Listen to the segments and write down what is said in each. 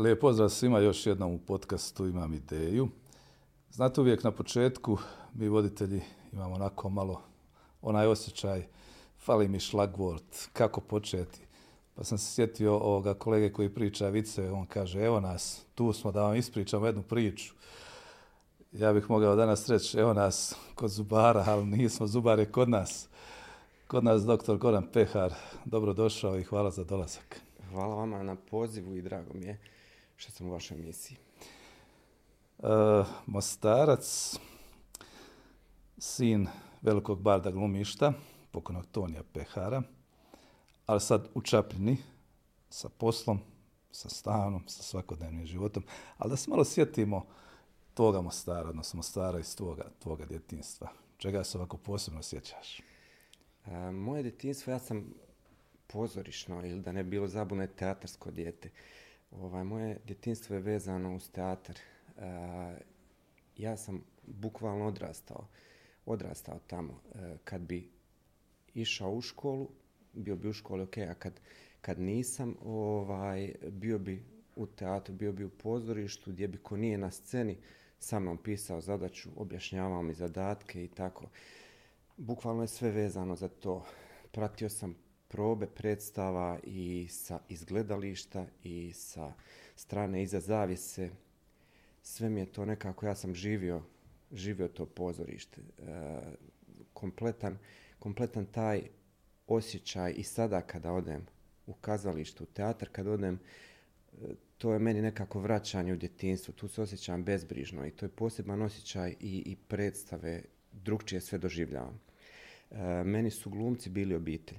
Lijep pozdrav svima još jednom u podcastu Imam ideju. Znate uvijek na početku mi voditelji imamo onako malo onaj osjećaj fali mi šlagvort, kako početi. Pa sam se sjetio ovoga kolege koji priča vice, on kaže evo nas, tu smo da vam ispričamo jednu priču. Ja bih mogao danas reći evo nas kod zubara, ali nismo, zubare kod nas. Kod nas doktor Goran Pehar, dobrodošao i hvala za dolazak. Hvala vama na pozivu i drago mi je što sam u vašoj emisiji. E, Mostarac, sin velikog barda glumišta, pokojnog Tonija Pehara, ali sad u Čapljini, sa poslom, sa stanom, sa svakodnevnim životom. Ali da se malo sjetimo toga Mostara, odnosno Mostara iz tvoga, tvoga djetinstva. Čega se ovako posebno sjećaš? E, moje djetinstvo, ja sam pozorišno ili da ne bilo zabune teatarsko dijete. Ovaj, moje djetinstvo je vezano uz teatar. E, ja sam bukvalno odrastao, odrastao tamo. E, kad bi išao u školu, bio bi u školi, ok, a kad, kad nisam, ovaj, bio bi u teatru, bio bi u pozorištu, gdje bi ko nije na sceni, sa mnom pisao zadaću, objašnjavao mi zadatke i tako. Bukvalno je sve vezano za to. Pratio sam probe predstava i sa izgledališta i sa strane iza zavjese. Sve mi je to nekako, ja sam živio, živio to pozorište. E, kompletan, kompletan taj osjećaj i sada kada odem u kazalištu, u teatar, kada odem, e, to je meni nekako vraćanje u djetinstvo. Tu se osjećam bezbrižno i to je poseban osjećaj i, i predstave, drugčije sve doživljavam. E, meni su glumci bili obitelj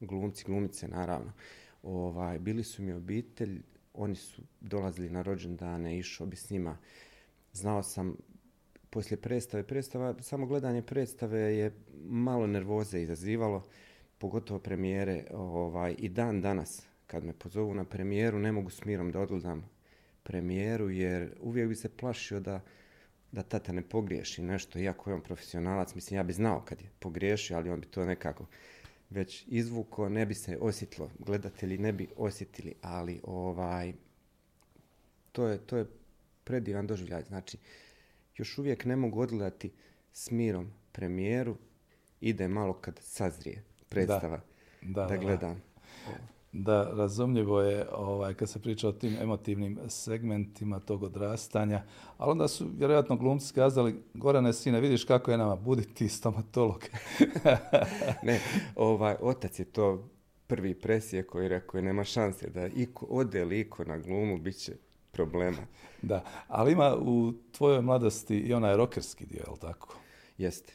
glumci, glumice naravno. Ovaj, bili su mi obitelj, oni su dolazili na rođendane, išao bi s njima. Znao sam poslije predstave, predstava, samo gledanje predstave je malo nervoze izazivalo, pogotovo premijere ovaj, i dan danas kad me pozovu na premijeru ne mogu s mirom da odgledam premijeru jer uvijek bi se plašio da da tata ne pogriješi nešto, iako je on profesionalac, mislim ja bi znao kad je pogriješio, ali on bi to nekako već izvuko, ne bi se osjetilo, gledatelji ne bi osjetili, ali ovaj, to je, to je predivan doživljaj. Znači, još uvijek ne mogu odgledati s mirom premijeru, ide malo kad sazrije predstava da, da, da gledam. Da da razumljivo je ovaj, kad se priča o tim emotivnim segmentima tog odrastanja, ali onda su vjerojatno glumci kazali, Gorane sine, vidiš kako je nama, budi ti stomatolog. ne, ovaj, otac je to prvi presije koji rekao nema šanse da iko, ode liko na glumu, bit će problema. Da, ali ima u tvojoj mladosti i onaj rokerski dio, je li tako? Jeste,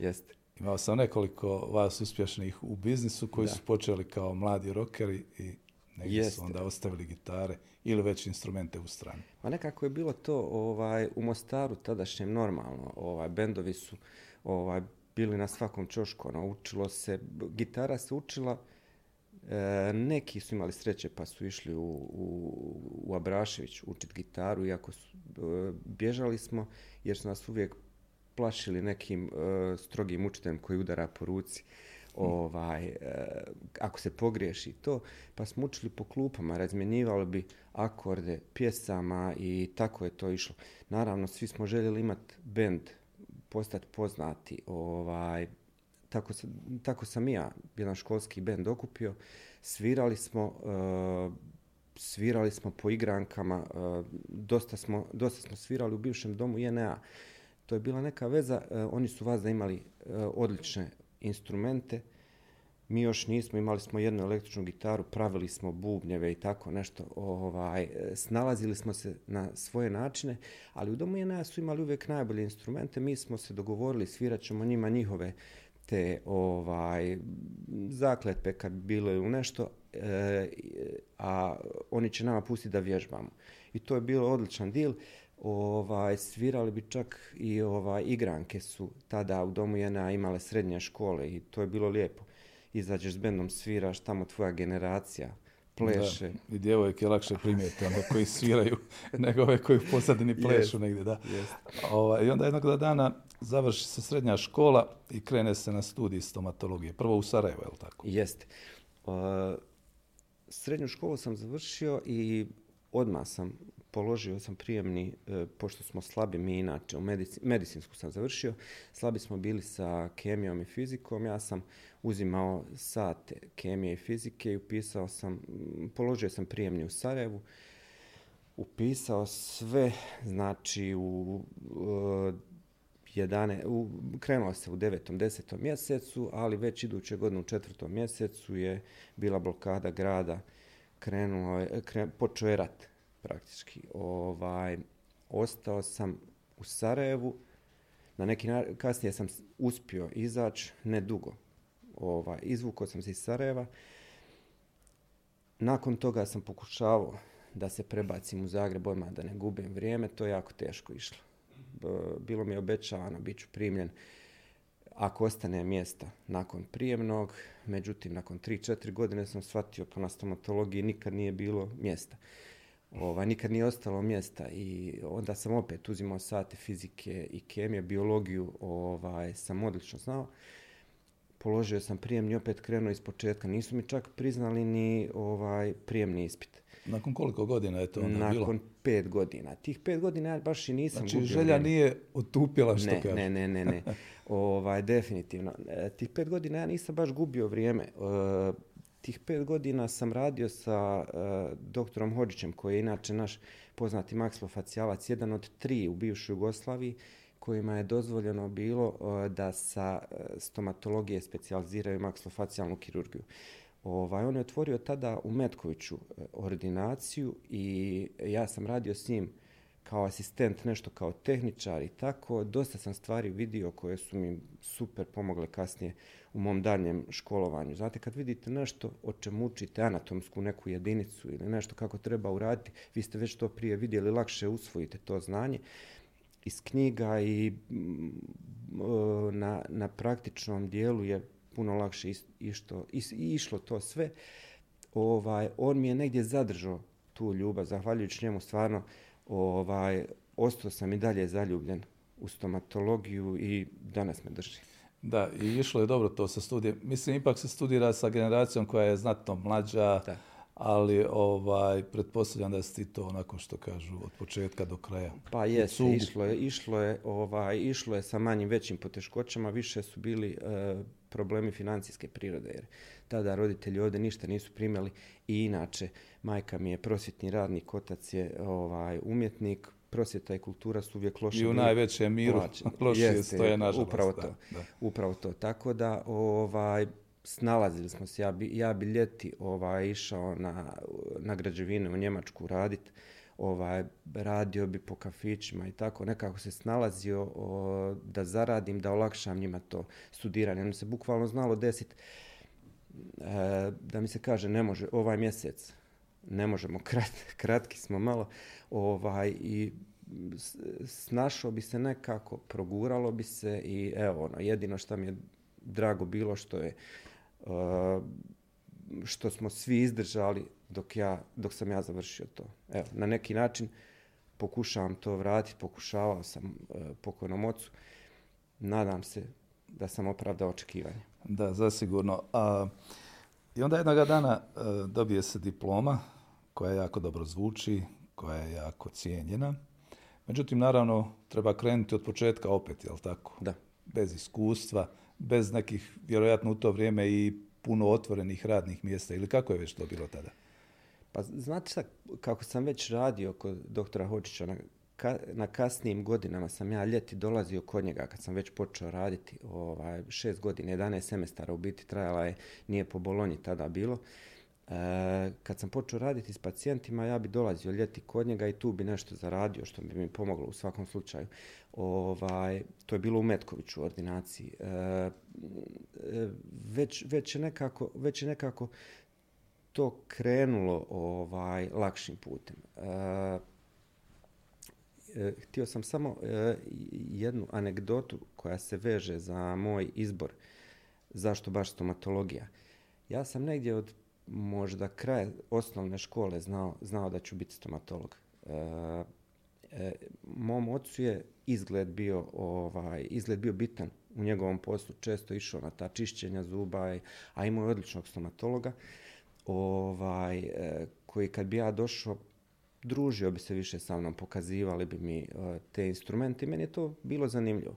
jeste. Imao sam nekoliko vas uspješnih u biznisu koji da. su počeli kao mladi rokeri i negdje Jeste. su onda ostavili gitare ili već instrumente u strani. Pa nekako je bilo to ovaj u Mostaru tadašnjem normalno. Ovaj bendovi su ovaj bili na svakom čošku, ono, učilo se, gitara se učila, e, neki su imali sreće pa su išli u, u, u Abrašević učiti gitaru, iako su, e, bježali smo jer su nas uvijek plašili nekim uh, strogim učiteljem koji udara po ruci ovaj, uh, ako se pogriješi to, pa smo učili po klupama, razmjenjivali bi akorde pjesama i tako je to išlo. Naravno, svi smo željeli imati bend, postati poznati, ovaj, tako, se, tako sam ja jedan školski bend okupio, svirali smo, uh, svirali smo po igrankama, uh, dosta, smo, dosta smo svirali u bivšem domu INA, to je bila neka veza, uh, oni su vas da imali uh, odlične instrumente, mi još nismo, imali smo jednu električnu gitaru, pravili smo bubnjeve i tako nešto, ovaj, e, snalazili smo se na svoje načine, ali u domu JNA su imali uvijek najbolje instrumente, mi smo se dogovorili, svirat ćemo njima njihove te ovaj zakletpe kad bilo je nešto, e, a oni će nama pustiti da vježbamo. I to je bilo odličan dil ovaj, svirali bi čak i ovaj, igranke su tada u domu jedna imale srednje škole i to je bilo lijepo. Izađeš s bendom, sviraš, tamo tvoja generacija pleše. Da, I djevojke je lakše primijeti ono koji sviraju nego ove koji u posadini plešu yes, negdje. Da. Yes. Ovaj, I onda jednog dana završi se srednja škola i krene se na studij stomatologije. Prvo u Sarajevo, je li tako? Jeste. Uh, srednju školu sam završio i odmah sam položio sam prijemni, e, pošto smo slabi mi inače, u medici, medicinsku sam završio, slabi smo bili sa kemijom i fizikom, ja sam uzimao sate kemije i fizike i upisao sam, položio sam prijemni u Sarajevu, upisao sve, znači u, e, 11, u, krenulo se u 9. 10. mjesecu, ali već iduće godine u 4. mjesecu je bila blokada grada, krenulo je, kren, počeo je rat praktički. Ovaj, ostao sam u Sarajevu, na neki na, kasnije sam uspio izaći, ne dugo. Ovaj, izvukao sam se iz Sarajeva. Nakon toga sam pokušavao da se prebacim u Zagreb odmah da ne gubim vrijeme, to je jako teško išlo. Bilo mi je obećavano, bit ću primljen ako ostane mjesta nakon prijemnog, međutim nakon 3-4 godine sam shvatio po na stomatologiji nikad nije bilo mjesta. Ovaj, nikad nije ostalo mjesta i onda sam opet uzimao sate fizike i kemije, biologiju ovaj, sam odlično znao. Položio sam prijemni, opet krenuo iz početka. Nisu mi čak priznali ni ovaj prijemni ispit. Nakon koliko godina je to onda Nakon bilo? Nakon pet godina. Tih pet godina ja baš i nisam znači, gubio želja vrijeme. nije otupila što ne, kaže. Ne, ne, ne, ne. ovaj, definitivno. E, tih pet godina ja nisam baš gubio vrijeme. E, tih pet godina sam radio sa uh, doktorom Hođićem, koji je inače naš poznati maksilofacijalac, jedan od tri u bivšoj Jugoslaviji, kojima je dozvoljeno bilo uh, da sa e, stomatologije specijaliziraju maksilofacijalnu kirurgiju. Ovaj, on je otvorio tada u Metkoviću ordinaciju i ja sam radio s njim kao asistent, nešto kao tehničar i tako. Dosta sam stvari vidio koje su mi super pomogle kasnije u mom daljem školovanju. Znate, kad vidite nešto o čemu učite anatomsku neku jedinicu ili nešto kako treba uraditi, vi ste već to prije vidjeli, lakše usvojite to znanje iz knjiga i mm, na, na praktičnom dijelu je puno lakše išto, is, išlo to sve. Ovaj, on mi je negdje zadržao tu ljubav, zahvaljujući njemu stvarno ovaj, ostao sam i dalje zaljubljen u stomatologiju i danas me drži. Da, i išlo je dobro to sa studijem. Mislim, ipak se studira sa generacijom koja je znatno mlađa, da. ali ovaj, pretpostavljam da si ti to onako što kažu od početka do kraja. Pa jeste, išlo je, išlo je, ovaj, išlo je sa manjim većim poteškoćama, više su bili e, problemi financijske prirode, jer tada roditelji ovdje ništa nisu primjeli i inače majka mi je prosvjetni radnik, otac je ovaj, umjetnik, prosvjeta i kultura su uvijek loše. I u najvećem miru loše stoje, nažalost. Upravo to, da, da. upravo to. Tako da, ovaj, snalazili smo se. Ja bi, ja bi ljeti ovaj, išao na, na građevine u Njemačku raditi. Ovaj, radio bi po kafićima i tako. Nekako se snalazio o, da zaradim, da olakšam njima to studiranje. Ono se bukvalno znalo desit e, da mi se kaže ne može ovaj mjesec ne možemo, krat, kratki smo malo, ovaj, i snašao bi se nekako, proguralo bi se i evo, ono, jedino što mi je drago bilo što je, uh, što smo svi izdržali dok, ja, dok sam ja završio to. Evo, na neki način pokušavam to vratiti, pokušavao sam uh, pokojnom ocu, nadam se da sam opravdao očekivanje. Da, zasigurno. A, I onda jednog dana uh, dobije se diploma, koja jako dobro zvuči, koja je jako cijenjena. Međutim, naravno, treba krenuti od početka opet, jel tako? Da. Bez iskustva, bez nekih, vjerojatno u to vrijeme i puno otvorenih radnih mjesta. Ili kako je već to bilo tada? Pa znate šta, kako sam već radio kod doktora Hočića na, ka, na kasnijim godinama sam ja ljeti dolazio kod njega kad sam već počeo raditi ovaj, šest godina, 11 semestara u biti trajala je, nije po Bolonji tada bilo. E, kad sam počeo raditi s pacijentima, ja bi dolazio ljeti kod njega i tu bi nešto zaradio što bi mi pomoglo u svakom slučaju. Ovaj, to je bilo u Metkoviću u ordinaciji. E, već, već, je nekako, već je nekako to krenulo ovaj lakšim putem. E, htio sam samo e, jednu anegdotu koja se veže za moj izbor zašto baš stomatologija. Ja sam negdje od možda kraj osnovne škole znao, znao da ću biti stomatolog. E, e, mom ocu je izgled bio, ovaj, izgled bio bitan u njegovom poslu. Često išao na ta čišćenja zuba, a imao je odličnog stomatologa ovaj, e, koji kad bi ja došao družio bi se više sa mnom, pokazivali bi mi e, te instrumente i meni je to bilo zanimljivo.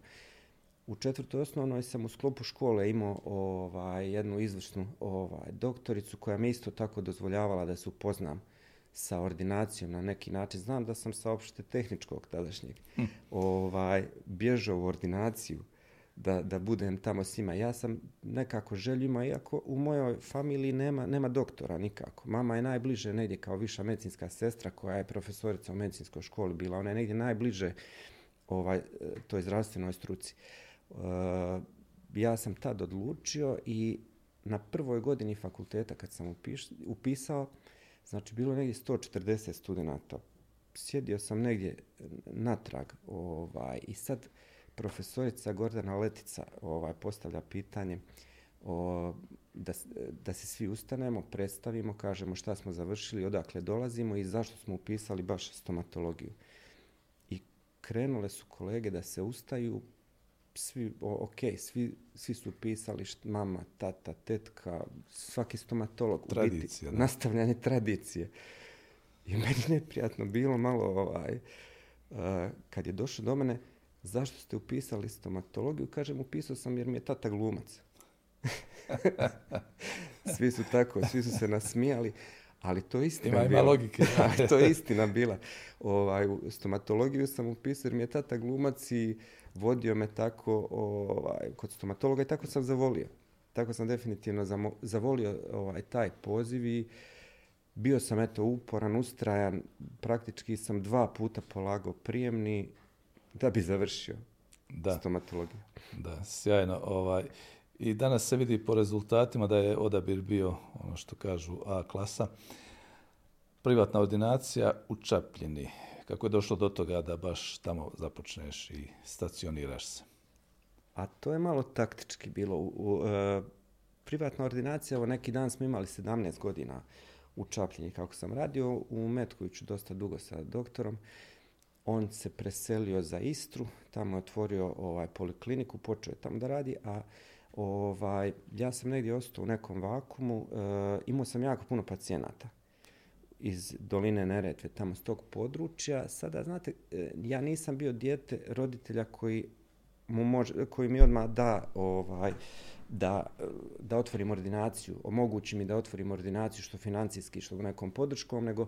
U četvrtoj osnovnoj sam u sklopu škole imao ovaj, jednu izvršnu ovaj, doktoricu koja mi isto tako dozvoljavala da se upoznam sa ordinacijom na neki način. Znam da sam sa opšte tehničkog tadašnjeg hm. ovaj, bježao u ordinaciju da, da budem tamo s njima. Ja sam nekako željima, iako u mojoj familiji nema, nema doktora nikako. Mama je najbliže negdje kao viša medicinska sestra koja je profesorica u medicinskoj školi bila. Ona je negdje najbliže ovaj, toj zdravstvenoj struci. Uh, Eh, ja sam tad odlučio i na prvoj godini fakulteta kad sam upiš, upisao, znači bilo negdje 140 studenta. Sjedio sam negdje natrag ovaj, i sad profesorica Gordana Letica ovaj, postavlja pitanje o, da, da se svi ustanemo, predstavimo, kažemo šta smo završili, odakle dolazimo i zašto smo upisali baš stomatologiju. I krenule su kolege da se ustaju, svi, ok, svi, svi su upisali št, mama, tata, tetka, svaki stomatolog. Tradicija, biti, Nastavljanje tradicije. I meni neprijatno bilo malo, ovaj, uh, kad je došao do mene, zašto ste upisali stomatologiju? Kažem, upisao sam jer mi je tata glumac. svi su tako, svi su se nasmijali. Ali to je istina ima, bila. Ima logike. to je istina bila. Ovaj, stomatologiju sam upisao jer mi je tata glumac i vodio me tako ovaj, kod stomatologa i tako sam zavolio. Tako sam definitivno zamo, zavolio ovaj, taj poziv i bio sam eto uporan, ustrajan. Praktički sam dva puta polagao prijemni da bi završio da. stomatologiju. Da, sjajno. Ovaj, I danas se vidi po rezultatima da je odabir bio, ono što kažu, A klasa. Privatna ordinacija u Čapljini. Kako je došlo do toga da baš tamo započneš i stacioniraš se? A to je malo taktički bilo. U, u, e, privatna ordinacija, evo neki dan smo imali 17 godina u Čapljini kako sam radio, u Metkoviću dosta dugo sa doktorom. On se preselio za Istru, tamo je otvorio ovaj polikliniku, počeo je tamo da radi, a ovaj, ja sam negdje ostao u nekom vakumu, e, imao sam jako puno pacijenata iz doline Neretve, tamo s tog područja. Sada, znate, e, ja nisam bio dijete roditelja koji, mu može, koji mi odmah da, ovaj, da, da otvorim ordinaciju, omogući mi da otvorim ordinaciju što financijski, što nekom podrškom, nego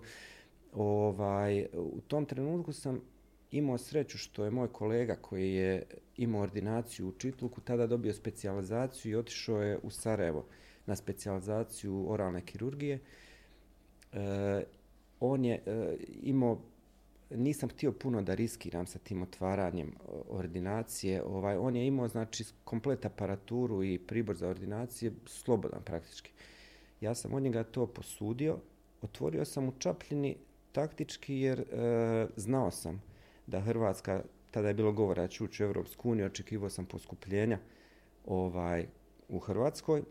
ovaj, u tom trenutku sam imao sreću što je moj kolega koji je imao ordinaciju u Čitluku tada dobio specijalizaciju i otišao je u Sarajevo na specijalizaciju oralne kirurgije. E, on je e, imao nisam htio puno da riskiram sa tim otvaranjem eh, ordinacije. Ovaj on je imao znači komplet aparaturu i pribor za ordinacije slobodan praktički. Ja sam od njega to posudio, otvorio sam u Čapljini taktički jer e, znao sam da Hrvatska, tada je bilo govora da ću ući u Evropsku uniju, očekivao sam poskupljenja ovaj, u Hrvatskoj.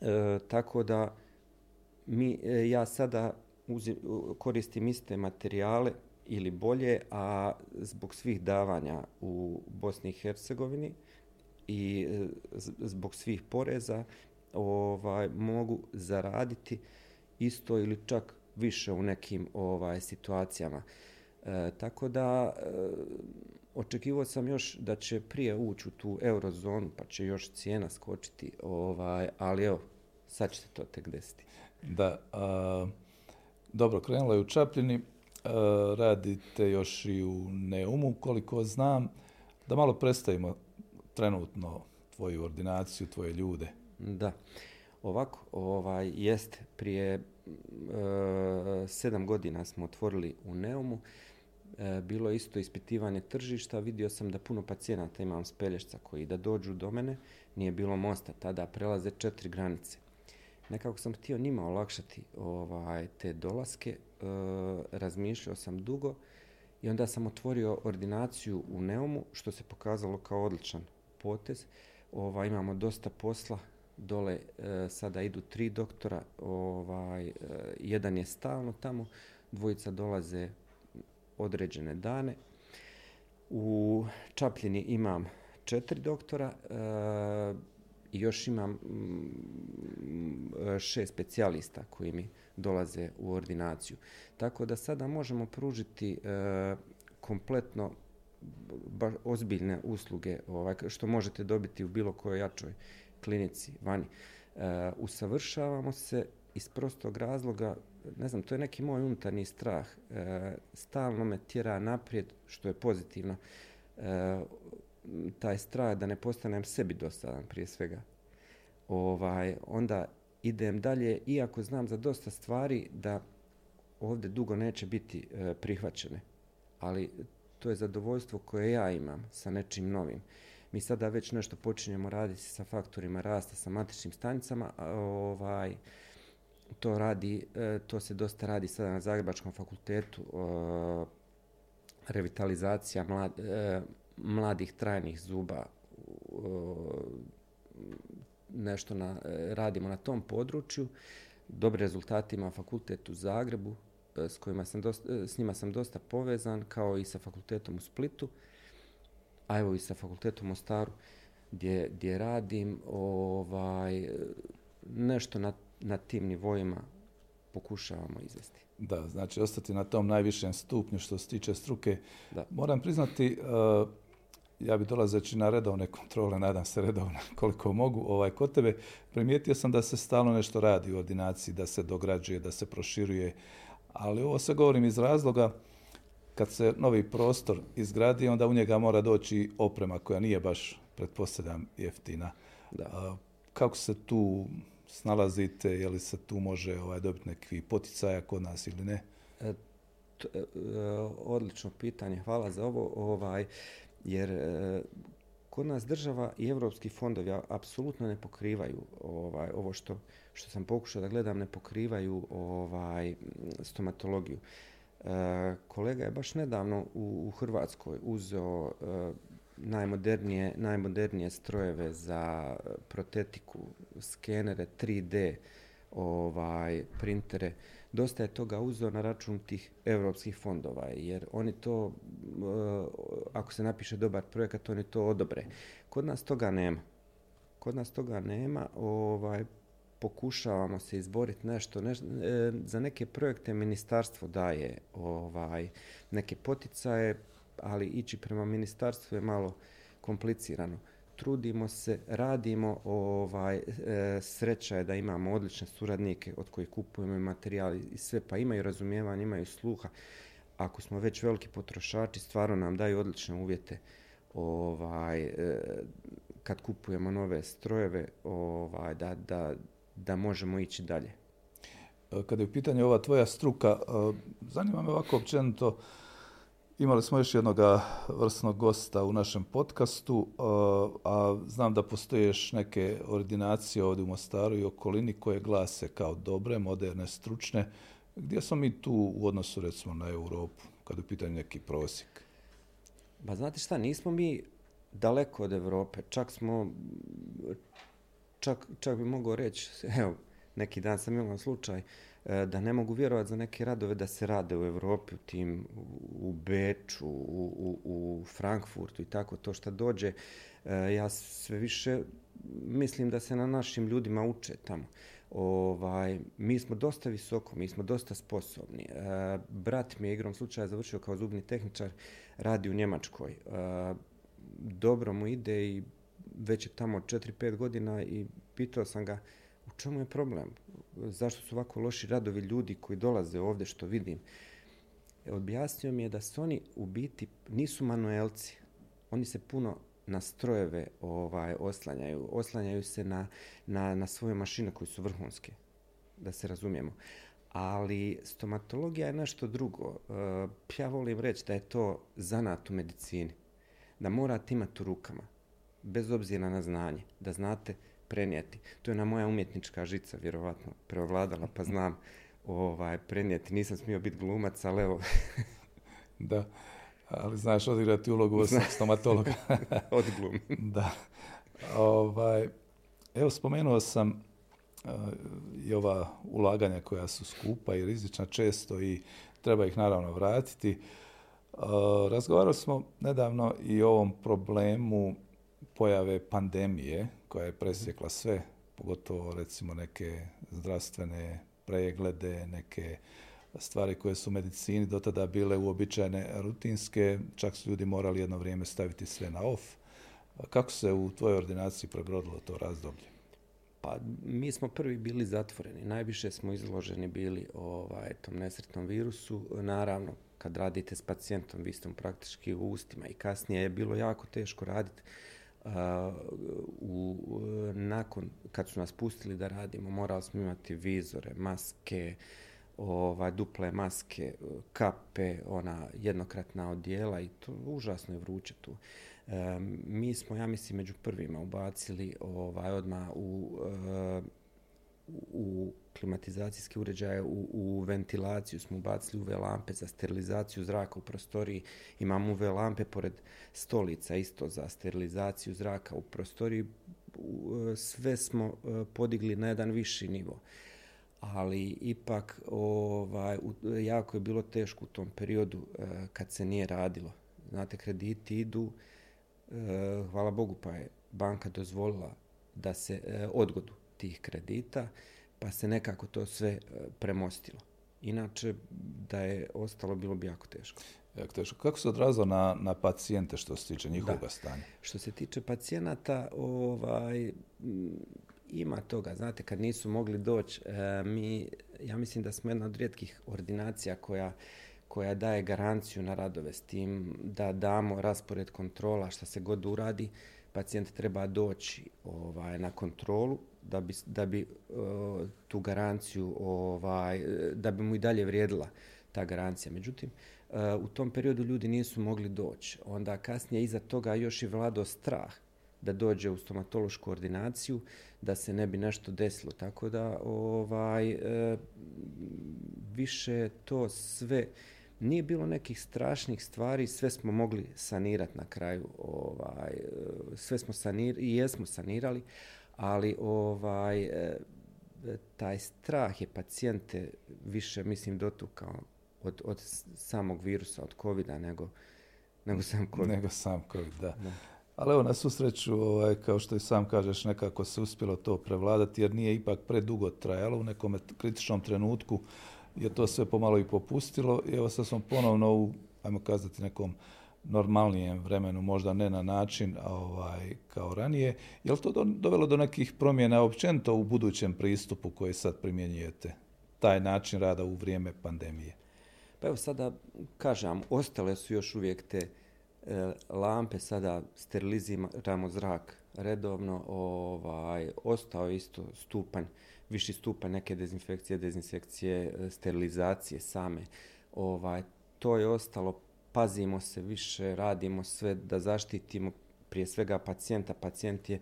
E, tako da mi, e, ja sada uzim, koristim iste materijale ili bolje, a zbog svih davanja u Bosni i Hercegovini i e, zbog svih poreza ovaj mogu zaraditi isto ili čak više u nekim ovaj situacijama. E, tako da e, očekivao sam još da će prije ući u tu eurozonu, pa će još cijena skočiti, ovaj, ali evo, sad će se to tek desiti. Da, a, dobro, krenulo je u Čapljini, a, radite još i u Neumu, koliko znam, da malo predstavimo trenutno tvoju ordinaciju, tvoje ljude. Da, ovako, ovaj, jeste, prije e, sedam godina smo otvorili u Neumu, e, bilo isto ispitivanje tržišta, vidio sam da puno pacijenata imam s Pelješca koji da dođu do mene, nije bilo mosta, tada prelaze četiri granice. Nekako sam htio njima olakšati ovaj te dolaske, e, razmišljao sam dugo i onda sam otvorio ordinaciju u Neumu, što se pokazalo kao odličan potez. Ovaj, imamo dosta posla, dole e, sada idu tri doktora, ovaj, e, jedan je stalno tamo, dvojica dolaze određene dane. U Čapljini imam četiri doktora. E, i još imam mm, šest specijalista koji mi dolaze u ordinaciju. Tako da sada možemo pružiti e, kompletno ba, ozbiljne usluge ovaj, što možete dobiti u bilo kojoj jačoj klinici vani. E, usavršavamo se iz prostog razloga, ne znam, to je neki moj unutarnji strah. E, stalno me tjera naprijed, što je pozitivno. E, taj strah da ne postanem sebi dosadan prije svega. Ovaj, onda idem dalje, iako znam za dosta stvari da ovdje dugo neće biti e, prihvaćene. Ali to je zadovoljstvo koje ja imam sa nečim novim. Mi sada već nešto počinjemo raditi sa faktorima rasta, sa matičnim stanicama. A, ovaj, to radi, e, to se dosta radi sada na Zagrebačkom fakultetu. E, revitalizacija mlad, e, mladih trajnih zuba. Nešto na, e, radimo na tom području. Dobri rezultati ima fakultet u Zagrebu, e, s, kojima sam dosta, e, s njima sam dosta povezan, kao i sa fakultetom u Splitu, a evo i sa fakultetom u Staru, gdje, gdje radim ovaj, nešto na, na tim nivoima pokušavamo izvesti. Da, znači ostati na tom najvišem stupnju što se tiče struke. Da. Moram priznati, uh, ja bi dolazeći na redovne kontrole, nadam se redovne koliko mogu, ovaj, kod tebe, primijetio sam da se stalno nešto radi u ordinaciji, da se dograđuje, da se proširuje, ali ovo se govorim iz razloga kad se novi prostor izgradi, onda u njega mora doći oprema koja nije baš, pretpostavljam, jeftina. Da. A, kako se tu snalazite, je li se tu može ovaj, dobiti nekakvi poticaja kod nas ili ne? E, to, e, odlično pitanje, hvala za ovo. Ovaj, jer e, kod nas država i evropski fondovi apsolutno ne pokrivaju ovaj ovo što što sam pokušao da gledam ne pokrivaju ovaj stomatologiju. E, kolega je baš nedavno u, u Hrvatskoj uzeo e, najmodernije najmodernije strojeve za e, protetiku, skenere 3D, ovaj printere dosta je toga uzeo na račun tih evropskih fondova, jer oni to, e, ako se napiše dobar projekat, oni to odobre. Kod nas toga nema. Kod nas toga nema, ovaj, pokušavamo se izboriti nešto, neš, e, za neke projekte ministarstvo daje ovaj neke poticaje, ali ići prema ministarstvu je malo komplicirano trudimo se, radimo, ovaj, e, sreća je da imamo odlične suradnike od kojih kupujemo materijal i sve, pa imaju razumijevanje, imaju sluha. Ako smo već veliki potrošači, stvarno nam daju odlične uvjete ovaj, e, kad kupujemo nove strojeve, ovaj, da, da, da možemo ići dalje. E, kada je u pitanju ova tvoja struka, e, zanima me ovako općenito, Imali smo još jednog vrsnog gosta u našem podcastu, e, a znam da postoješ neke ordinacije ovdje u Mostaru i okolini koje glase kao dobre, moderne, stručne. Gdje smo mi tu u odnosu recimo na Europu, kada je pitanje neki prosjek? Ba znate šta, nismo mi daleko od Evrope, čak smo, čak, čak bi mogao reći, evo, neki dan sam imao slučaj, uh, E, da ne mogu vjerovati za neke radove da se rade u Evropi, u tim, u Beču, u, u, u Frankfurtu i tako to što dođe. E, ja sve više mislim da se na našim ljudima uče tamo. Ovaj, mi smo dosta visoko, mi smo dosta sposobni. E, brat mi je igrom slučaja završio kao zubni tehničar, radi u Njemačkoj. E, dobro mu ide i već je tamo 4-5 godina i pitao sam ga u čemu je problem? zašto su ovako loši radovi ljudi koji dolaze ovde što vidim. Objasnio mi je da su oni u biti nisu manuelci. Oni se puno na strojeve ovaj, oslanjaju. Oslanjaju se na, na, na svoje mašine koji su vrhunske. Da se razumijemo. Ali stomatologija je nešto drugo. E, ja volim reći da je to zanat u medicini. Da morate imati u rukama. Bez obzira na znanje. Da znate prenijeti. To je na moja umjetnička žica vjerovatno preovladala, pa znam ovaj, prenijeti. Nisam smio biti glumac, ali evo... da, ali znaš odigrati ulogu Zna. stomatologa. Od glumi. da. Ovaj, evo, spomenuo sam uh, i ova ulaganja koja su skupa i rizična često i treba ih naravno vratiti. Uh, razgovarali smo nedavno i o ovom problemu pojave pandemije koja je presjekla sve, pogotovo recimo neke zdravstvene preglede, neke stvari koje su u medicini do tada bile uobičajene rutinske, čak su ljudi morali jedno vrijeme staviti sve na off. Kako se u tvojoj ordinaciji prebrodilo to razdoblje? Pa mi smo prvi bili zatvoreni. Najviše smo izloženi bili ovaj, tom nesretnom virusu. Naravno, kad radite s pacijentom, vi ste praktički u ustima i kasnije je bilo jako teško raditi uh, u, nakon kad su nas pustili da radimo, morali smo imati vizore, maske, ovaj, duple maske, kape, ona jednokratna odjela i to užasno je vruće tu. E, mi smo, ja mislim, među prvima ubacili ovaj, odma u, e, u klimatizacijske uređaje, u, u ventilaciju smo ubacili UV lampe za sterilizaciju zraka u prostoriji. Imamo UV lampe pored stolica isto za sterilizaciju zraka u prostoriji. Sve smo e, podigli na jedan viši nivo. Ali ipak ovaj, jako je bilo teško u tom periodu e, kad se nije radilo. Znate, krediti idu, e, hvala Bogu pa je banka dozvolila da se odgodu tih kredita, pa se nekako to sve eh, premostilo. Inače, da je ostalo, bilo bi jako teško. Jako teško. Kako se odrazilo na, na pacijente što se tiče njihovog stanja? Što se tiče pacijenata, ovaj, ima toga. Znate, kad nisu mogli doći, mi, ja mislim da smo jedna od rijetkih ordinacija koja koja daje garanciju na radove s tim da damo raspored kontrola šta se god uradi, pacijent treba doći ovaj na kontrolu da bi, da bi uh, tu garanciju ovaj da bi mu i dalje vrijedila ta garancija. Međutim, uh, u tom periodu ljudi nisu mogli doći. Onda kasnije iza toga još i vlado strah da dođe u stomatološku ordinaciju da se ne bi nešto desilo. Tako da ovaj e, više to sve nije bilo nekih strašnih stvari, sve smo mogli sanirati na kraju, ovaj, e, sve smo sanirali i jesmo sanirali, ali ovaj, e, taj strah je pacijente više, mislim, dotukao od, od samog virusa, od covid nego, nego sam COVID. Nego sam COVID, da. da. Ali evo, na susreću, ovaj, kao što i sam kažeš, nekako se uspjelo to prevladati, jer nije ipak predugo trajalo u nekom kritičnom trenutku je to sve pomalo i popustilo i evo sad smo ponovno u, ajmo kazati, nekom normalnijem vremenu, možda ne na način ovaj, kao ranije. Je li to do, dovelo do nekih promjena općenito u budućem pristupu koji sad primjenjujete? Taj način rada u vrijeme pandemije? Pa evo sada kažem, ostale su još uvijek te e, lampe, sada steriliziramo zrak redovno, ovaj, ostao isto stupanj viši stupanj neke dezinfekcije, dezinsekcije, e, sterilizacije same. Ovaj, to je ostalo, pazimo se više, radimo sve da zaštitimo prije svega pacijenta. Pacijent je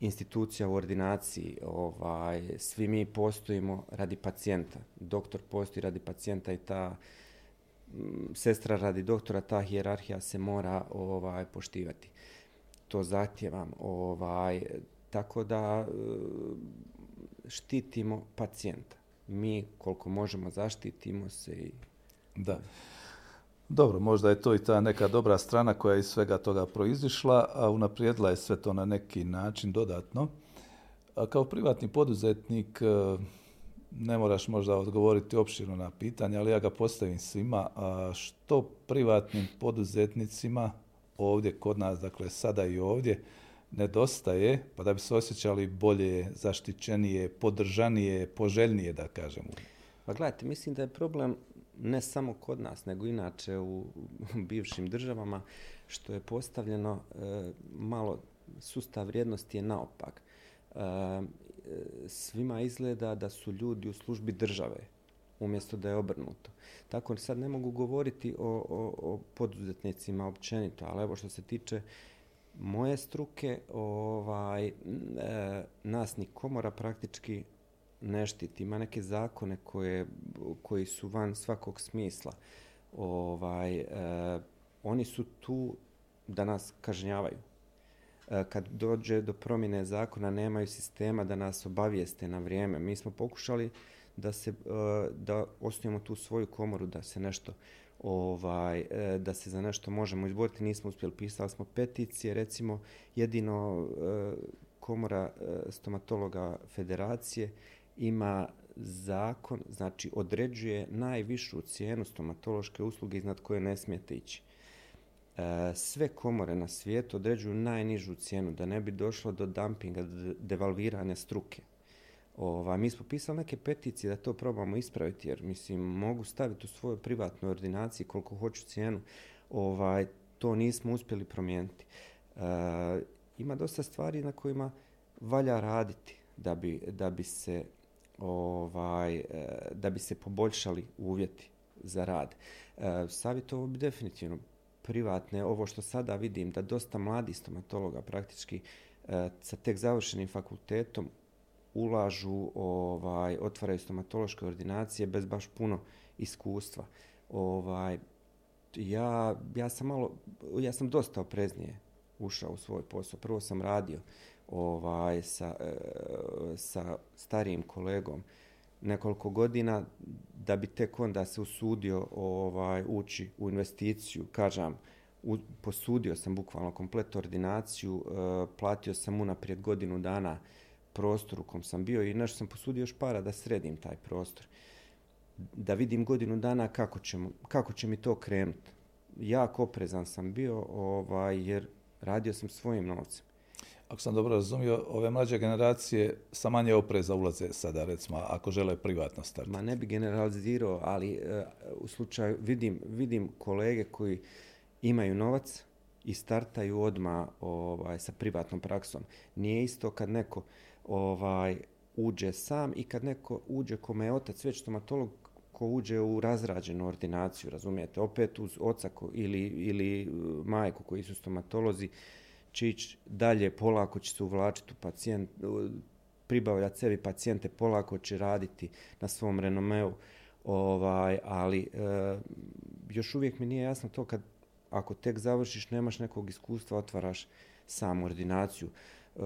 institucija u ordinaciji, ovaj, svi mi postojimo radi pacijenta. Doktor postoji radi pacijenta i ta m, sestra radi doktora, ta hijerarhija se mora ovaj poštivati. To zahtjevam. Ovaj, tako da e, štitimo pacijenta. Mi koliko možemo zaštitimo se i... Da. Dobro, možda je to i ta neka dobra strana koja je iz svega toga proizišla, a unaprijedila je sve to na neki način dodatno. A kao privatni poduzetnik e, ne moraš možda odgovoriti opširno na pitanje, ali ja ga postavim svima. A što privatnim poduzetnicima ovdje kod nas, dakle sada i ovdje, nedostaje, pa da bi se osjećali bolje, zaštićenije, podržanije, poželjnije, da kažem. Pa gledajte, mislim da je problem ne samo kod nas, nego inače u bivšim državama, što je postavljeno e, malo sustav vrijednosti je naopak. E, svima izgleda da su ljudi u službi države, umjesto da je obrnuto. Tako sad ne mogu govoriti o, o, o poduzetnicima općenito, ali evo što se tiče moje struke, ovaj, e, nas ni komora praktički ne štiti. Ima neke zakone koje, koji su van svakog smisla. Ovaj, e, oni su tu da nas kažnjavaju. E, kad dođe do promjene zakona, nemaju sistema da nas obavijeste na vrijeme. Mi smo pokušali da se e, da osnujemo tu svoju komoru, da se nešto ovaj, e, da se za nešto možemo izboriti, nismo uspjeli, pisali smo peticije, recimo jedino e, komora e, stomatologa federacije ima zakon, znači određuje najvišu cijenu stomatološke usluge iznad koje ne smijete ići. E, sve komore na svijetu određuju najnižu cijenu da ne bi došlo do dumpinga, do devalviranja struke. Ova, mi smo pisali neke peticije da to probamo ispraviti, jer mislim, mogu staviti u svojoj privatnoj ordinaciji koliko hoću cijenu. Ovaj, to nismo uspjeli promijeniti. E, ima dosta stvari na kojima valja raditi da bi, da bi se ovaj, eh, da bi se poboljšali uvjeti za rad. Eh, e, savjetovo bi definitivno privatne, ovo što sada vidim, da dosta mladi stomatologa praktički e, sa tek završenim fakultetom ulažu, ovaj, otvaraju stomatološke ordinacije bez baš puno iskustva. Ovaj, ja, ja sam malo, ja sam dosta opreznije ušao u svoj posao. Prvo sam radio ovaj, sa, e, sa starijim kolegom nekoliko godina da bi tek onda se usudio ovaj, ući u investiciju. Kažem, u, posudio sam bukvalno komplet ordinaciju, e, platio sam unaprijed godinu dana prostor u kom sam bio i nešto sam posudio još para da sredim taj prostor. Da vidim godinu dana kako, ćemo, kako će mi to krenuti. Jako oprezan sam bio ovaj, jer radio sam svojim novcem. Ako sam dobro razumio, ove mlađe generacije sa manje opreza ulaze sada, recimo, ako žele privatno startati. Ma ne bi generalizirao, ali uh, u slučaju vidim, vidim kolege koji imaju novac i startaju odma ovaj, sa privatnom praksom. Nije isto kad neko ovaj uđe sam i kad neko uđe kome je otac već stomatolog ko uđe u razrađenu ordinaciju, razumijete, opet uz oca ko, ili, ili e, majku koji su stomatolozi, će ići dalje, polako će se uvlačiti u pacijent, pribavljati sebi pacijente, polako će raditi na svom renomeu, ovaj, ali e, još uvijek mi nije jasno to kad ako tek završiš, nemaš nekog iskustva, otvaraš samu ordinaciju. Uh,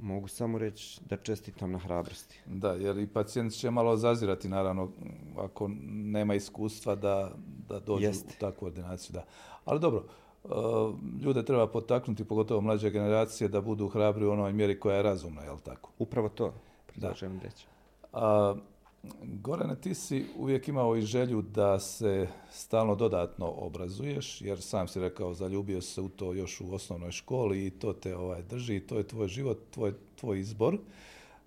mogu samo reći da čestitam na hrabrosti. Da, jer i pacijent će malo zazirati, naravno, ako nema iskustva da, da Jeste. u takvu ordinaciju. Da. Ali dobro, ljude treba potaknuti, pogotovo mlađe generacije, da budu hrabri u onoj mjeri koja je razumna, je li tako? Upravo to, predlažem reći. Uh, Gorane, ti si uvijek imao i želju da se stalno dodatno obrazuješ, jer sam si rekao, zaljubio se u to još u osnovnoj školi i to te ovaj drži, to je tvoj život, tvoj, tvoj izbor.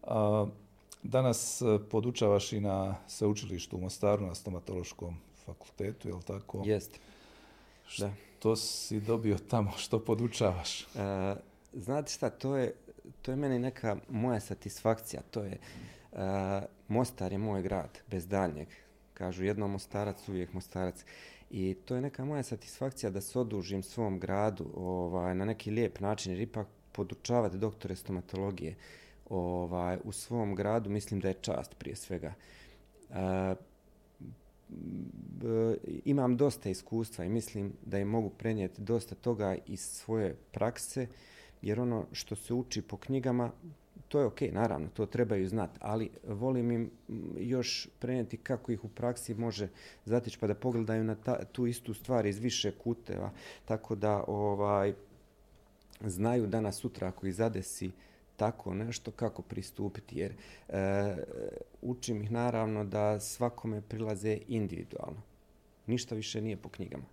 A, danas e, podučavaš i na sveučilištu u Mostaru, na stomatološkom fakultetu, je li tako? Jeste. Da to si dobio tamo, što podučavaš? E, znate šta, to je, to je meni neka moja satisfakcija, to je... e, Mostar je moj grad, bez daljnjeg. Kažu jednom Mostarac, uvijek Mostarac. I to je neka moja satisfakcija da se odužim svom gradu ovaj, na neki lijep način, jer ipak podučavati doktore stomatologije ovaj, u svom gradu, mislim da je čast prije svega. E, E, imam dosta iskustva i mislim da im mogu prenijeti dosta toga iz svoje prakse, jer ono što se uči po knjigama, to je okay naravno, to trebaju znati, ali volim im još prenijeti kako ih u praksi može zatići pa da pogledaju na ta, tu istu stvar iz više kuteva, tako da ovaj znaju danas sutra ako ih zadesi tako nešto kako pristupiti, jer e, učim ih naravno da svakome prilaze individualno. Ništa više nije po knjigama.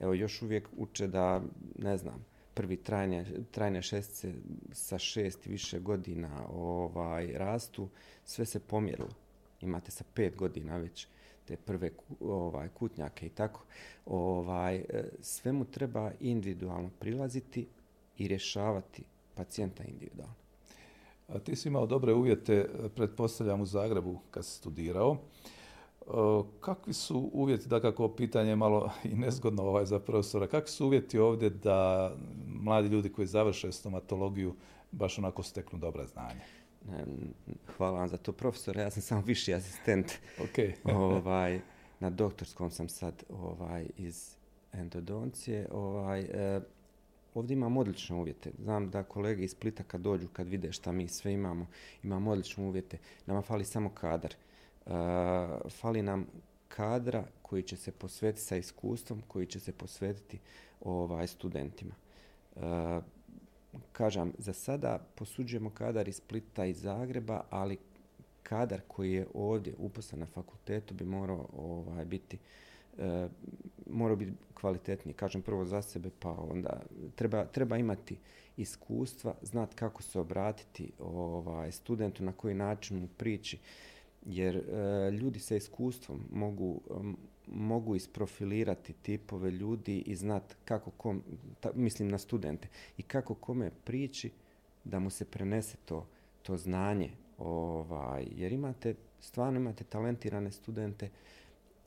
Evo, još uvijek uče da, ne znam, prvi trajne, trajne šestice sa šest i više godina ovaj rastu, sve se pomjerilo. Imate sa pet godina već te prve ovaj kutnjake i tako. Ovaj e, svemu treba individualno prilaziti i rješavati pacijenta individualno. A ti si imao dobre uvjete, pretpostavljam, u Zagrebu kad si studirao. Uh, Kakvi su uvjeti, da kako pitanje malo i nezgodno ovaj za profesora, kakvi su uvjeti ovdje da mladi ljudi koji završe stomatologiju baš onako steknu dobra znanja? Hvala vam za to, profesor. Ja sam samo viši asistent. Okay. ovaj, na doktorskom sam sad ovaj, iz endodoncije. Ovaj, eh, ovdje imamo odlične uvjete. Znam da kolege iz Splita kad dođu, kad vide šta mi sve imamo, imamo odlične uvjete. Nama fali samo kadar. Uh, fali nam kadra koji će se posvetiti sa iskustvom, koji će se posvetiti ovaj studentima. E, kažem, za sada posuđujemo kadar iz Splita i Zagreba, ali kadar koji je ovdje uposlan na fakultetu bi morao ovaj, biti e, mora biti kvalitetniji. Kažem prvo za sebe, pa onda treba, treba imati iskustva, znati kako se obratiti ovaj, studentu, na koji način mu priči, jer e, ljudi sa iskustvom mogu, mogu isprofilirati tipove ljudi i znati kako kom, ta, mislim na studente, i kako kome prići da mu se prenese to, to znanje, ovaj, jer imate, stvarno imate talentirane studente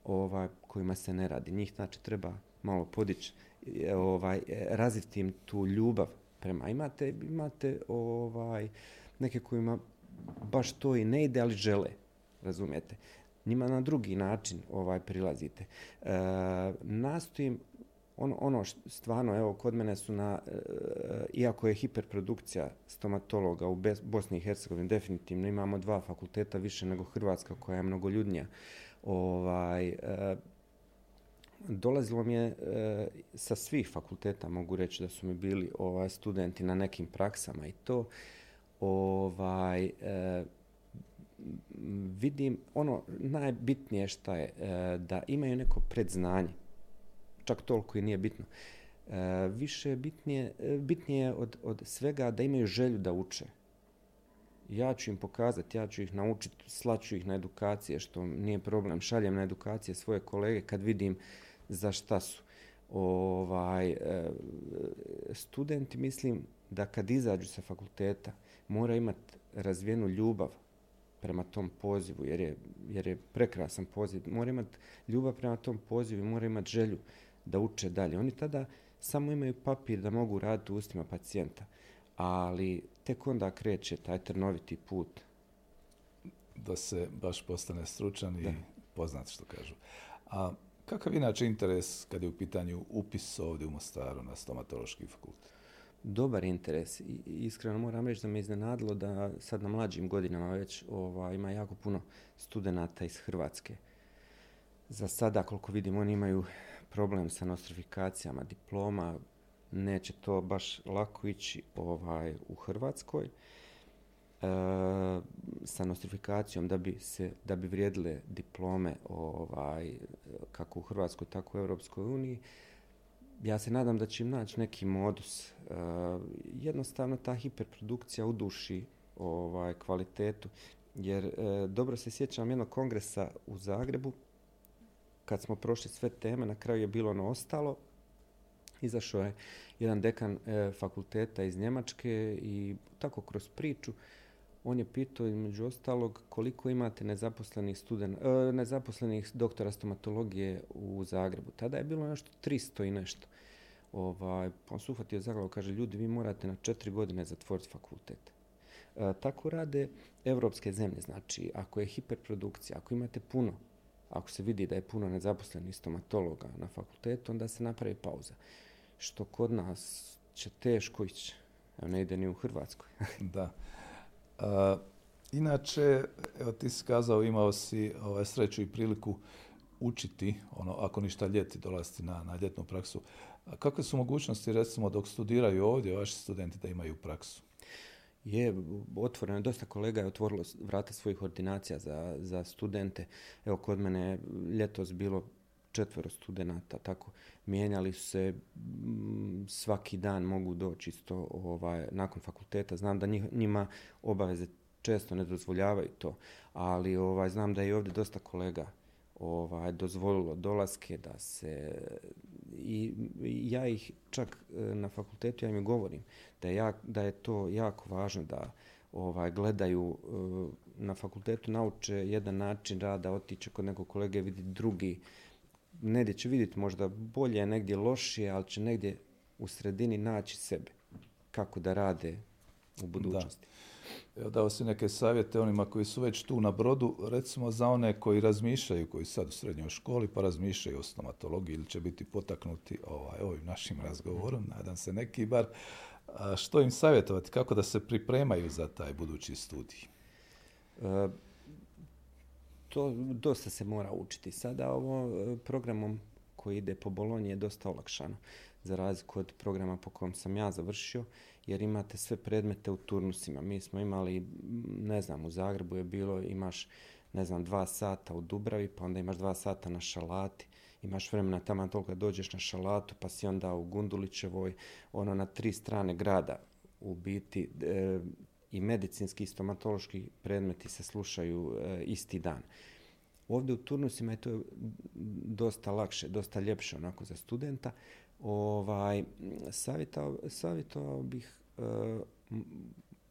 ovaj, kojima se ne radi. Njih znači treba malo podići, e, ovaj, e, razviti im tu ljubav prema. Imate, imate ovaj, neke kojima baš to i ne ide, ali žele, razumijete. Njima na drugi način ovaj prilazite. E, nastojim ono, ono što stvarno, evo, kod mene su na, e, iako je hiperprodukcija stomatologa u Bosni i Hercegovini, definitivno imamo dva fakulteta više nego Hrvatska koja je mnogo ljudnija. Ovaj, e, dolazilo mi je e, sa svih fakulteta, mogu reći da su mi bili ovaj, studenti na nekim praksama i to ovaj, e, vidim ono najbitnije što je e, da imaju neko predznanje čak toliko i nije bitno. E, više bitnije, e, bitnije od, od svega da imaju želju da uče. Ja ću im pokazati, ja ću ih naučiti, slaću ih na edukacije, što nije problem. Šaljem na edukacije svoje kolege kad vidim za šta su. Ovaj, e, studenti, mislim, da kad izađu sa fakulteta, mora imati razvijenu ljubav prema tom pozivu, jer je, jer je prekrasan poziv. Mora imati ljubav prema tom pozivu i mora imati želju da uče dalje. Oni tada samo imaju papir da mogu raditi u ustima pacijenta, ali tek onda kreće taj trnoviti put. Da se baš postane stručan i poznat što kažu. A kakav inače interes kad je u pitanju upis ovdje u Mostaru na stomatološki fakultet? Dobar interes. I, iskreno moram reći da me iznenadilo da sad na mlađim godinama već ova, ima jako puno studenta iz Hrvatske. Za sada, koliko vidim, oni imaju problem sa nostrifikacijama diploma, neće to baš lako ići ovaj u Hrvatskoj. E, sa nostrifikacijom da bi se da bi vrijedile diplome ovaj kako u Hrvatskoj tako u Europskoj uniji ja se nadam da će im naći neki modus e, jednostavno ta hiperprodukcija uduši ovaj kvalitetu jer e, dobro se sjećam jednog kongresa u Zagrebu kad smo prošli sve teme, na kraju je bilo ono ostalo. Izašao je jedan dekan e, fakulteta iz Njemačke i tako kroz priču on je pitao između ostalog koliko imate nezaposlenih studen, e, nezaposlenih doktora stomatologije u Zagrebu. Tada je bilo nešto 300 i nešto. Ovaj, pa on se uhvatio za glavu, kaže, ljudi, vi morate na četiri godine zatvoriti fakultet. E, tako rade evropske zemlje. Znači, ako je hiperprodukcija, ako imate puno ako se vidi da je puno nezaposlenih stomatologa na fakultetu, onda se napravi pauza. Što kod nas će teško ići. Evo, ne ide ni u Hrvatskoj. da. A, inače, evo ti si kazao, imao si ovaj, sreću i priliku učiti, ono, ako ništa ljeti, dolaziti na, na ljetnu praksu. A kakve su mogućnosti, recimo, dok studiraju ovdje, vaši studenti da imaju praksu? Je, otvoreno je, dosta kolega je otvorilo vrata svojih ordinacija za, za studente. Evo, kod mene ljetos bilo četvero studenta, tako mijenjali su se m, svaki dan mogu doći isto ovaj, nakon fakulteta. Znam da njih, njima obaveze često ne dozvoljavaju to, ali ovaj, znam da je i ovdje dosta kolega ovaj, dozvolilo dolaske da se i, ja ih čak e, na fakultetu ja im govorim da je, jak, da je to jako važno da ovaj gledaju e, na fakultetu nauče jedan način rada otići kod nekog kolege vidi drugi negdje će vidjeti možda bolje negdje lošije ali će negdje u sredini naći sebe kako da rade u budućnosti. Da. Evo dao si neke savjete onima koji su već tu na brodu, recimo za one koji razmišljaju, koji sad u srednjoj školi, pa razmišljaju o stomatologiji ili će biti potaknuti ovaj, ovim našim razgovorom, nadam se neki bar, a što im savjetovati, kako da se pripremaju za taj budući studij? E, to dosta se mora učiti. Sada ovo e, programom koji ide po Bolonji je dosta olakšano za razliku od programa po kojem sam ja završio, jer imate sve predmete u turnusima. Mi smo imali, ne znam, u Zagrebu je bilo, imaš, ne znam, dva sata u Dubravi, pa onda imaš dva sata na Šalati, imaš vremena tamo toliko dođeš na Šalatu, pa si onda u Gundulićevoj, ono na tri strane grada u biti e, i medicinski i stomatološki predmeti se slušaju e, isti dan. Ovdje u turnusima je to dosta lakše, dosta ljepše onako za studenta. Ovaj, savjetao, savjetao bih e,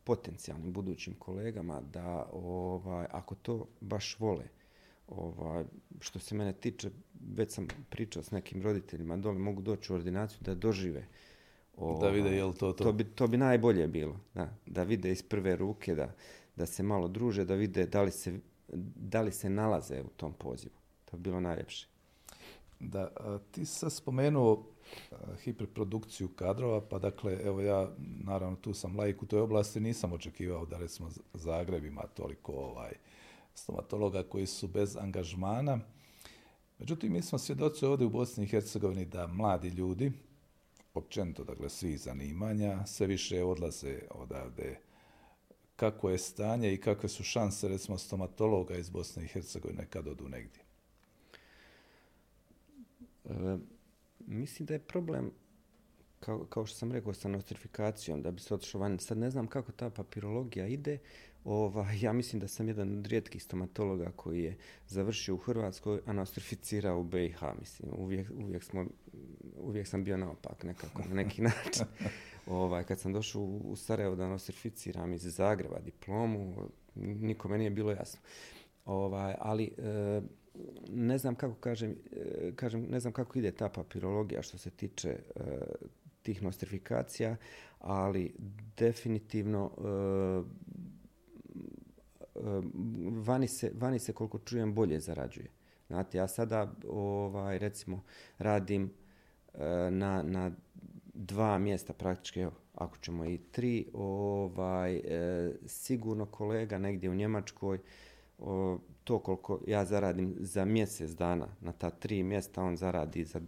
potencijalnim budućim kolegama da ovaj, ako to baš vole, ovaj, što se mene tiče, već sam pričao s nekim roditeljima, dole mogu doći u ordinaciju da dožive da vide ovaj, je to to. To bi, to bi najbolje bilo, da, da vide iz prve ruke, da, da se malo druže, da vide da li, se, da li se nalaze u tom pozivu. To bi bilo najljepše. Da, a, ti si spomenuo a, hiperprodukciju kadrova, pa dakle, evo ja, naravno, tu sam lajk u toj oblasti, nisam očekivao da recimo Zagreb ima toliko ovaj, stomatologa koji su bez angažmana. Međutim, mi smo svjedoci ovdje u Bosni i Hercegovini da mladi ljudi, općenito, dakle, svih zanimanja, sve više odlaze odavde. Kako je stanje i kakve su šanse, recimo, stomatologa iz Bosne i Hercegovine kad odu negdje? E, mislim da je problem, kao, kao što sam rekao, sa nostrifikacijom, da bi se otišao van. Sad ne znam kako ta papirologija ide, Ova, ja mislim da sam jedan od rijetkih stomatologa koji je završio u Hrvatskoj, a nostrificirao u BiH. Mislim, uvijek, uvijek, smo, uvijek sam bio naopak nekako, na neki način. ovaj, kad sam došao u Sarajevo da nostrificiram iz Zagreba diplomu, nikome nije bilo jasno. Ovaj, ali e, ne znam kako kažem, e, kažem, ne znam kako ide ta papirologija što se tiče e, tih nostrifikacija, ali definitivno e, Ehm, vani se, vani se koliko čujem bolje zarađuje. Znate, ja sada ovaj, recimo radim e, na, na dva mjesta praktički, evo, ako ćemo i tri, ovaj, e, sigurno kolega negdje u Njemačkoj, o, to koliko ja zaradim za mjesec dana na ta tri mjesta, on zaradi za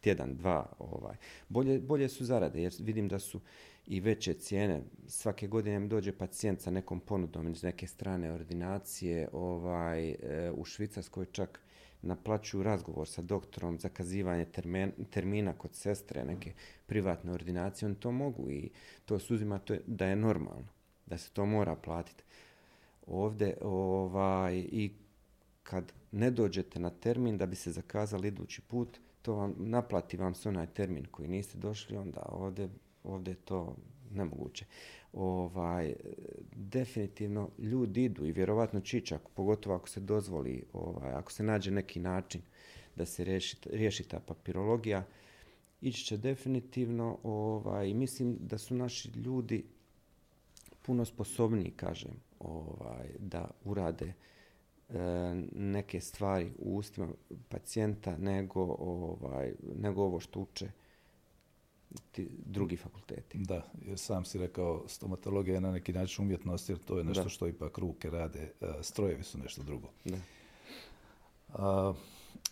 tjedan, dva. Ovaj. Bolje, bolje su zarade, jer vidim da su i veće cijene. Svake godine mi dođe pacijent sa nekom ponudom iz neke strane ordinacije. Ovaj, e, u Švicarskoj čak naplaćuju razgovor sa doktorom, zakazivanje termen, termina kod sestre, neke privatne ordinacije. Oni to mogu i to se uzima to je, da je normalno, da se to mora platiti. Ovde ovaj, i kad ne dođete na termin da bi se zakazali idući put, to vam naplati vam se onaj termin koji niste došli, onda ovde ovdje je to nemoguće. Ovaj, definitivno ljudi idu i vjerovatno Čičak, pogotovo ako se dozvoli, ovaj, ako se nađe neki način da se riješi, riješi ta papirologija, ići će definitivno ovaj, mislim da su naši ljudi puno sposobniji, kažem, ovaj, da urade e, neke stvari u ustima pacijenta nego, ovaj, nego ovo što uče ti drugi fakulteti. Da, jer sam si rekao, stomatologija je na neki način umjetnost, jer to je nešto da. što ipak ruke rade, strojevi su nešto drugo. Da. A,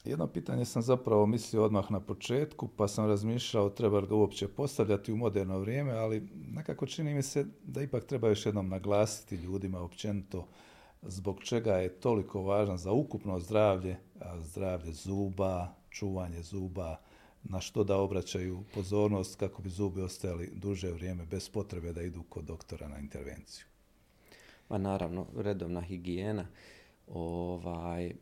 jedno pitanje sam zapravo mislio odmah na početku, pa sam razmišljao treba ga uopće postavljati u moderno vrijeme, ali nekako čini mi se da ipak treba još jednom naglasiti ljudima općenito zbog čega je toliko važan za ukupno zdravlje, zdravlje zuba, čuvanje zuba, na što da obraćaju pozornost kako bi zubi ostali duže vrijeme bez potrebe da idu kod doktora na intervenciju. Pa naravno, redovna higijena, ovaj, e,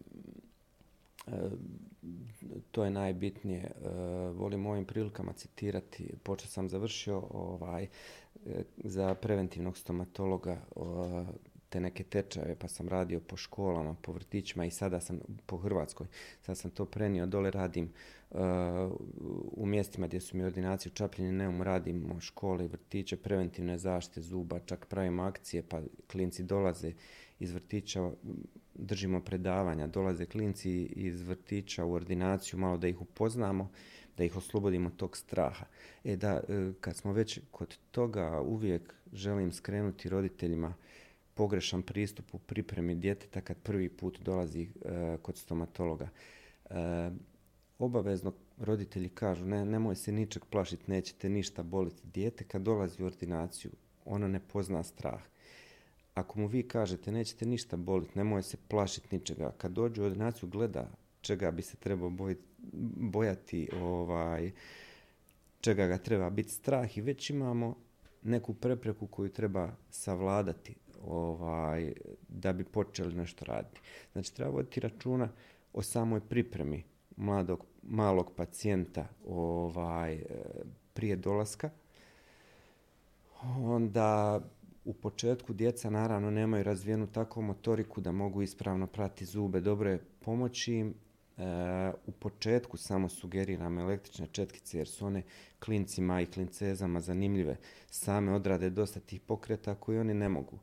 to je najbitnije. E, volim ovim prilikama citirati, počeo sam završio ovaj, e, za preventivnog stomatologa te neke tečaje, pa sam radio po školama, po vrtićima i sada sam po Hrvatskoj. Sad sam to prenio, dole radim uh, u mjestima gdje su mi ordinacije u Čapljini, Neum, radimo škole i vrtiće, preventivne zaštite zuba, čak pravimo akcije, pa klinci dolaze iz vrtića, držimo predavanja, dolaze klinci iz vrtića u ordinaciju, malo da ih upoznamo, da ih oslobodimo tog straha. E da, uh, kad smo već kod toga, uvijek želim skrenuti roditeljima uh, pogrešan pristup u pripremi djeteta kad prvi put dolazi e, kod stomatologa. E, obavezno roditelji kažu ne, nemoj se ničeg plašiti, nećete ništa boliti. Dijete kad dolazi u ordinaciju, ono ne pozna strah. Ako mu vi kažete nećete ništa boliti, nemoj se plašiti ničega, kad dođe u ordinaciju gleda čega bi se trebao bojiti, bojati, ovaj, čega ga treba biti strah i već imamo neku prepreku koju treba savladati ovaj, da bi počeli nešto raditi. Znači, treba voditi računa o samoj pripremi mladog, malog pacijenta ovaj, e, prije dolaska. Onda u početku djeca naravno nemaju razvijenu takvu motoriku da mogu ispravno prati zube. Dobro je pomoći im e, u početku samo sugeriram električne četkice jer su one klincima i klincezama zanimljive. Same odrade dosta tih pokreta koji oni ne mogu.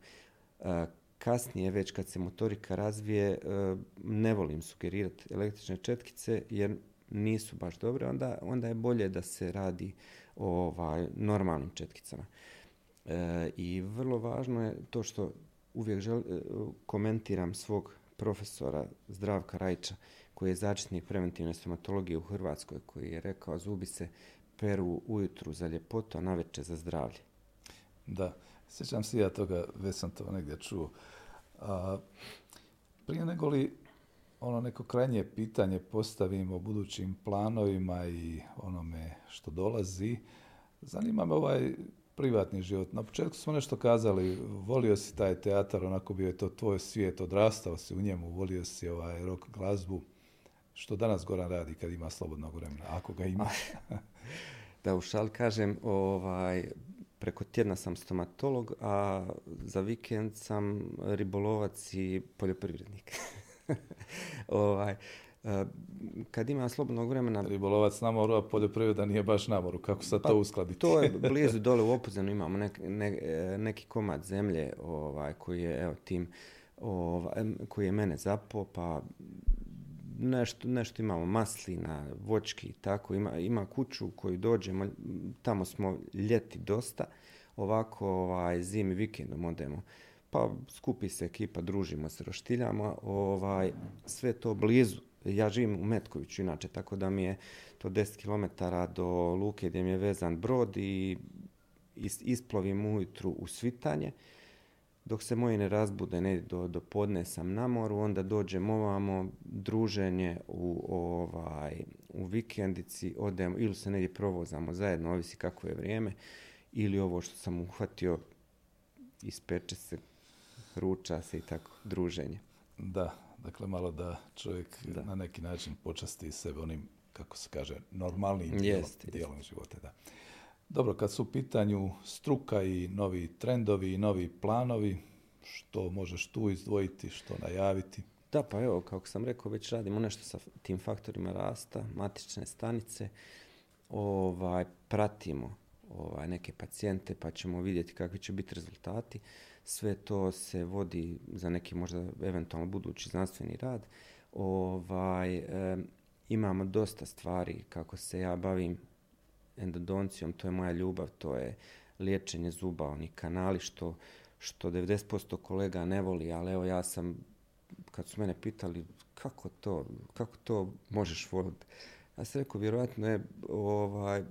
Eh, kasnije, već kad se motorika razvije, eh, ne volim sugerirati električne četkice jer nisu baš dobre, onda, onda je bolje da se radi o ovaj, normalnim četkicama. E, I vrlo važno je to što uvijek žel, komentiram svog profesora Zdravka Rajča, koji je začetnik preventivne stomatologije u Hrvatskoj, koji je rekao zubi se peru ujutru za ljepotu, a naveče za zdravlje. Da, sjećam se ja toga, već sam to negdje čuo. A, prije nego li ono neko krajnje pitanje postavimo o budućim planovima i onome što dolazi, zanima me ovaj privatni život. Na početku smo nešto kazali, volio si taj teatar, onako bio je to tvoj svijet, odrastao si u njemu, volio si ovaj rock glazbu. Što danas Goran radi kad ima slobodnog vremena, ako ga ima? da u šal kažem, ovaj, preko tjedna sam stomatolog, a za vikend sam ribolovac i poljoprivrednik. ovaj, eh, kad ima slobodnog vremena... Ribolovac na moru, a poljoprivreda nije baš na moru. Kako sad pa, to uskladiti? to je blizu dole u Opuzenu imamo nek, ne, eh, neki komad zemlje ovaj, koji je evo, tim ovaj, koji je mene zapao, pa nešto, nešto imamo maslina, vočki, tako, ima, ima kuću koju dođemo, tamo smo ljeti dosta, ovako ovaj, zimi vikendom odemo, pa skupi se ekipa, družimo se, roštiljamo, ovaj, sve to blizu. Ja živim u Metkoviću inače, tako da mi je to 10 km do luke gdje mi je vezan brod i isplovim ujutru u svitanje dok se moji ne razbude ne do, do podne sam na moru, onda dođemo ovamo, druženje u, ovaj, u vikendici, odemo ili se negdje provozamo zajedno, ovisi kako je vrijeme, ili ovo što sam uhvatio, ispeče se, ruča se i tako, druženje. Da, dakle malo da čovjek da. na neki način počasti sebe onim, kako se kaže, normalnim dijelom, dijelom života. Da. Dobro, kad su u pitanju struka i novi trendovi i novi planovi, što možeš tu izdvojiti, što najaviti? Da, pa evo, kako sam rekao, već radimo nešto sa tim faktorima rasta, matične stanice, ovaj, pratimo ovaj, neke pacijente pa ćemo vidjeti kakvi će biti rezultati. Sve to se vodi za neki možda eventualno budući znanstveni rad. Ovaj, e, imamo dosta stvari kako se ja bavim endodoncijom, to je moja ljubav, to je liječenje zuba, oni kanali što, što 90% kolega ne voli, ali evo ja sam, kad su mene pitali kako to, kako to možeš voliti, ja sam rekao, vjerojatno je ovaj,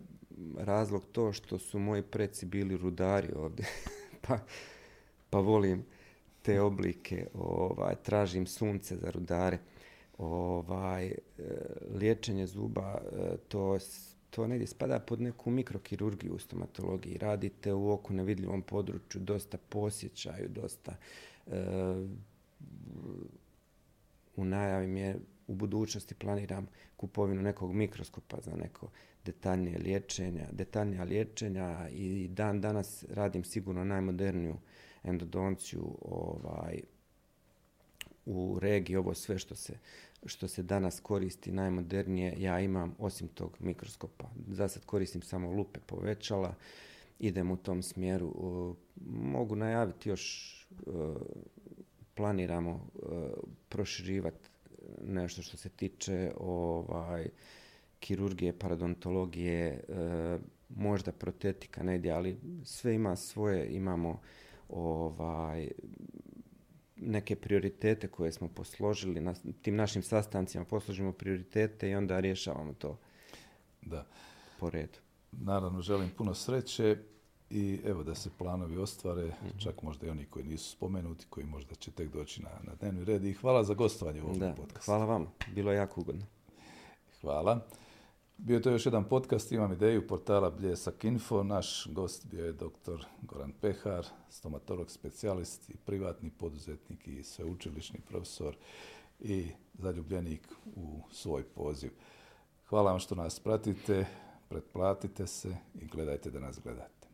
razlog to što su moji preci bili rudari ovdje, pa, pa volim te oblike, ovaj, tražim sunce za rudare, ovaj, e, liječenje zuba, e, to to to negdje spada pod neku mikrokirurgiju u stomatologiji. Radite u oku nevidljivom području, dosta posjećaju, dosta e, u najavi mi je u budućnosti planiram kupovinu nekog mikroskopa za neko detaljnije liječenja, detaljnija liječenja i dan danas radim sigurno najmoderniju endodonciju ovaj, u regiji, ovo sve što se što se danas koristi najmodernije, ja imam osim tog mikroskopa. Za sad koristim samo lupe povećala, idem u tom smjeru. Mogu najaviti još, planiramo proširivati nešto što se tiče ovaj, kirurgije, paradontologije, e, možda protetika negdje, ali sve ima svoje, imamo ovaj, neke prioritete koje smo posložili na tim našim sastancima, posložimo prioritete i onda rješavamo to Da. po redu. Naravno, želim puno sreće i evo da se planovi ostvare, čak možda i oni koji nisu spomenuti, koji možda će tek doći na, na dnevni red. I hvala za gostovanje u ovom Da, podcastu. hvala vam. Bilo je jako ugodno. Hvala. Bio je to još jedan podcast, imam ideju portala Bljesak Info. Naš gost bio je dr. Goran Pehar, stomatolog specijalist i privatni poduzetnik i sveučilišni profesor i zaljubljenik u svoj poziv. Hvala vam što nas pratite, pretplatite se i gledajte da nas gledate.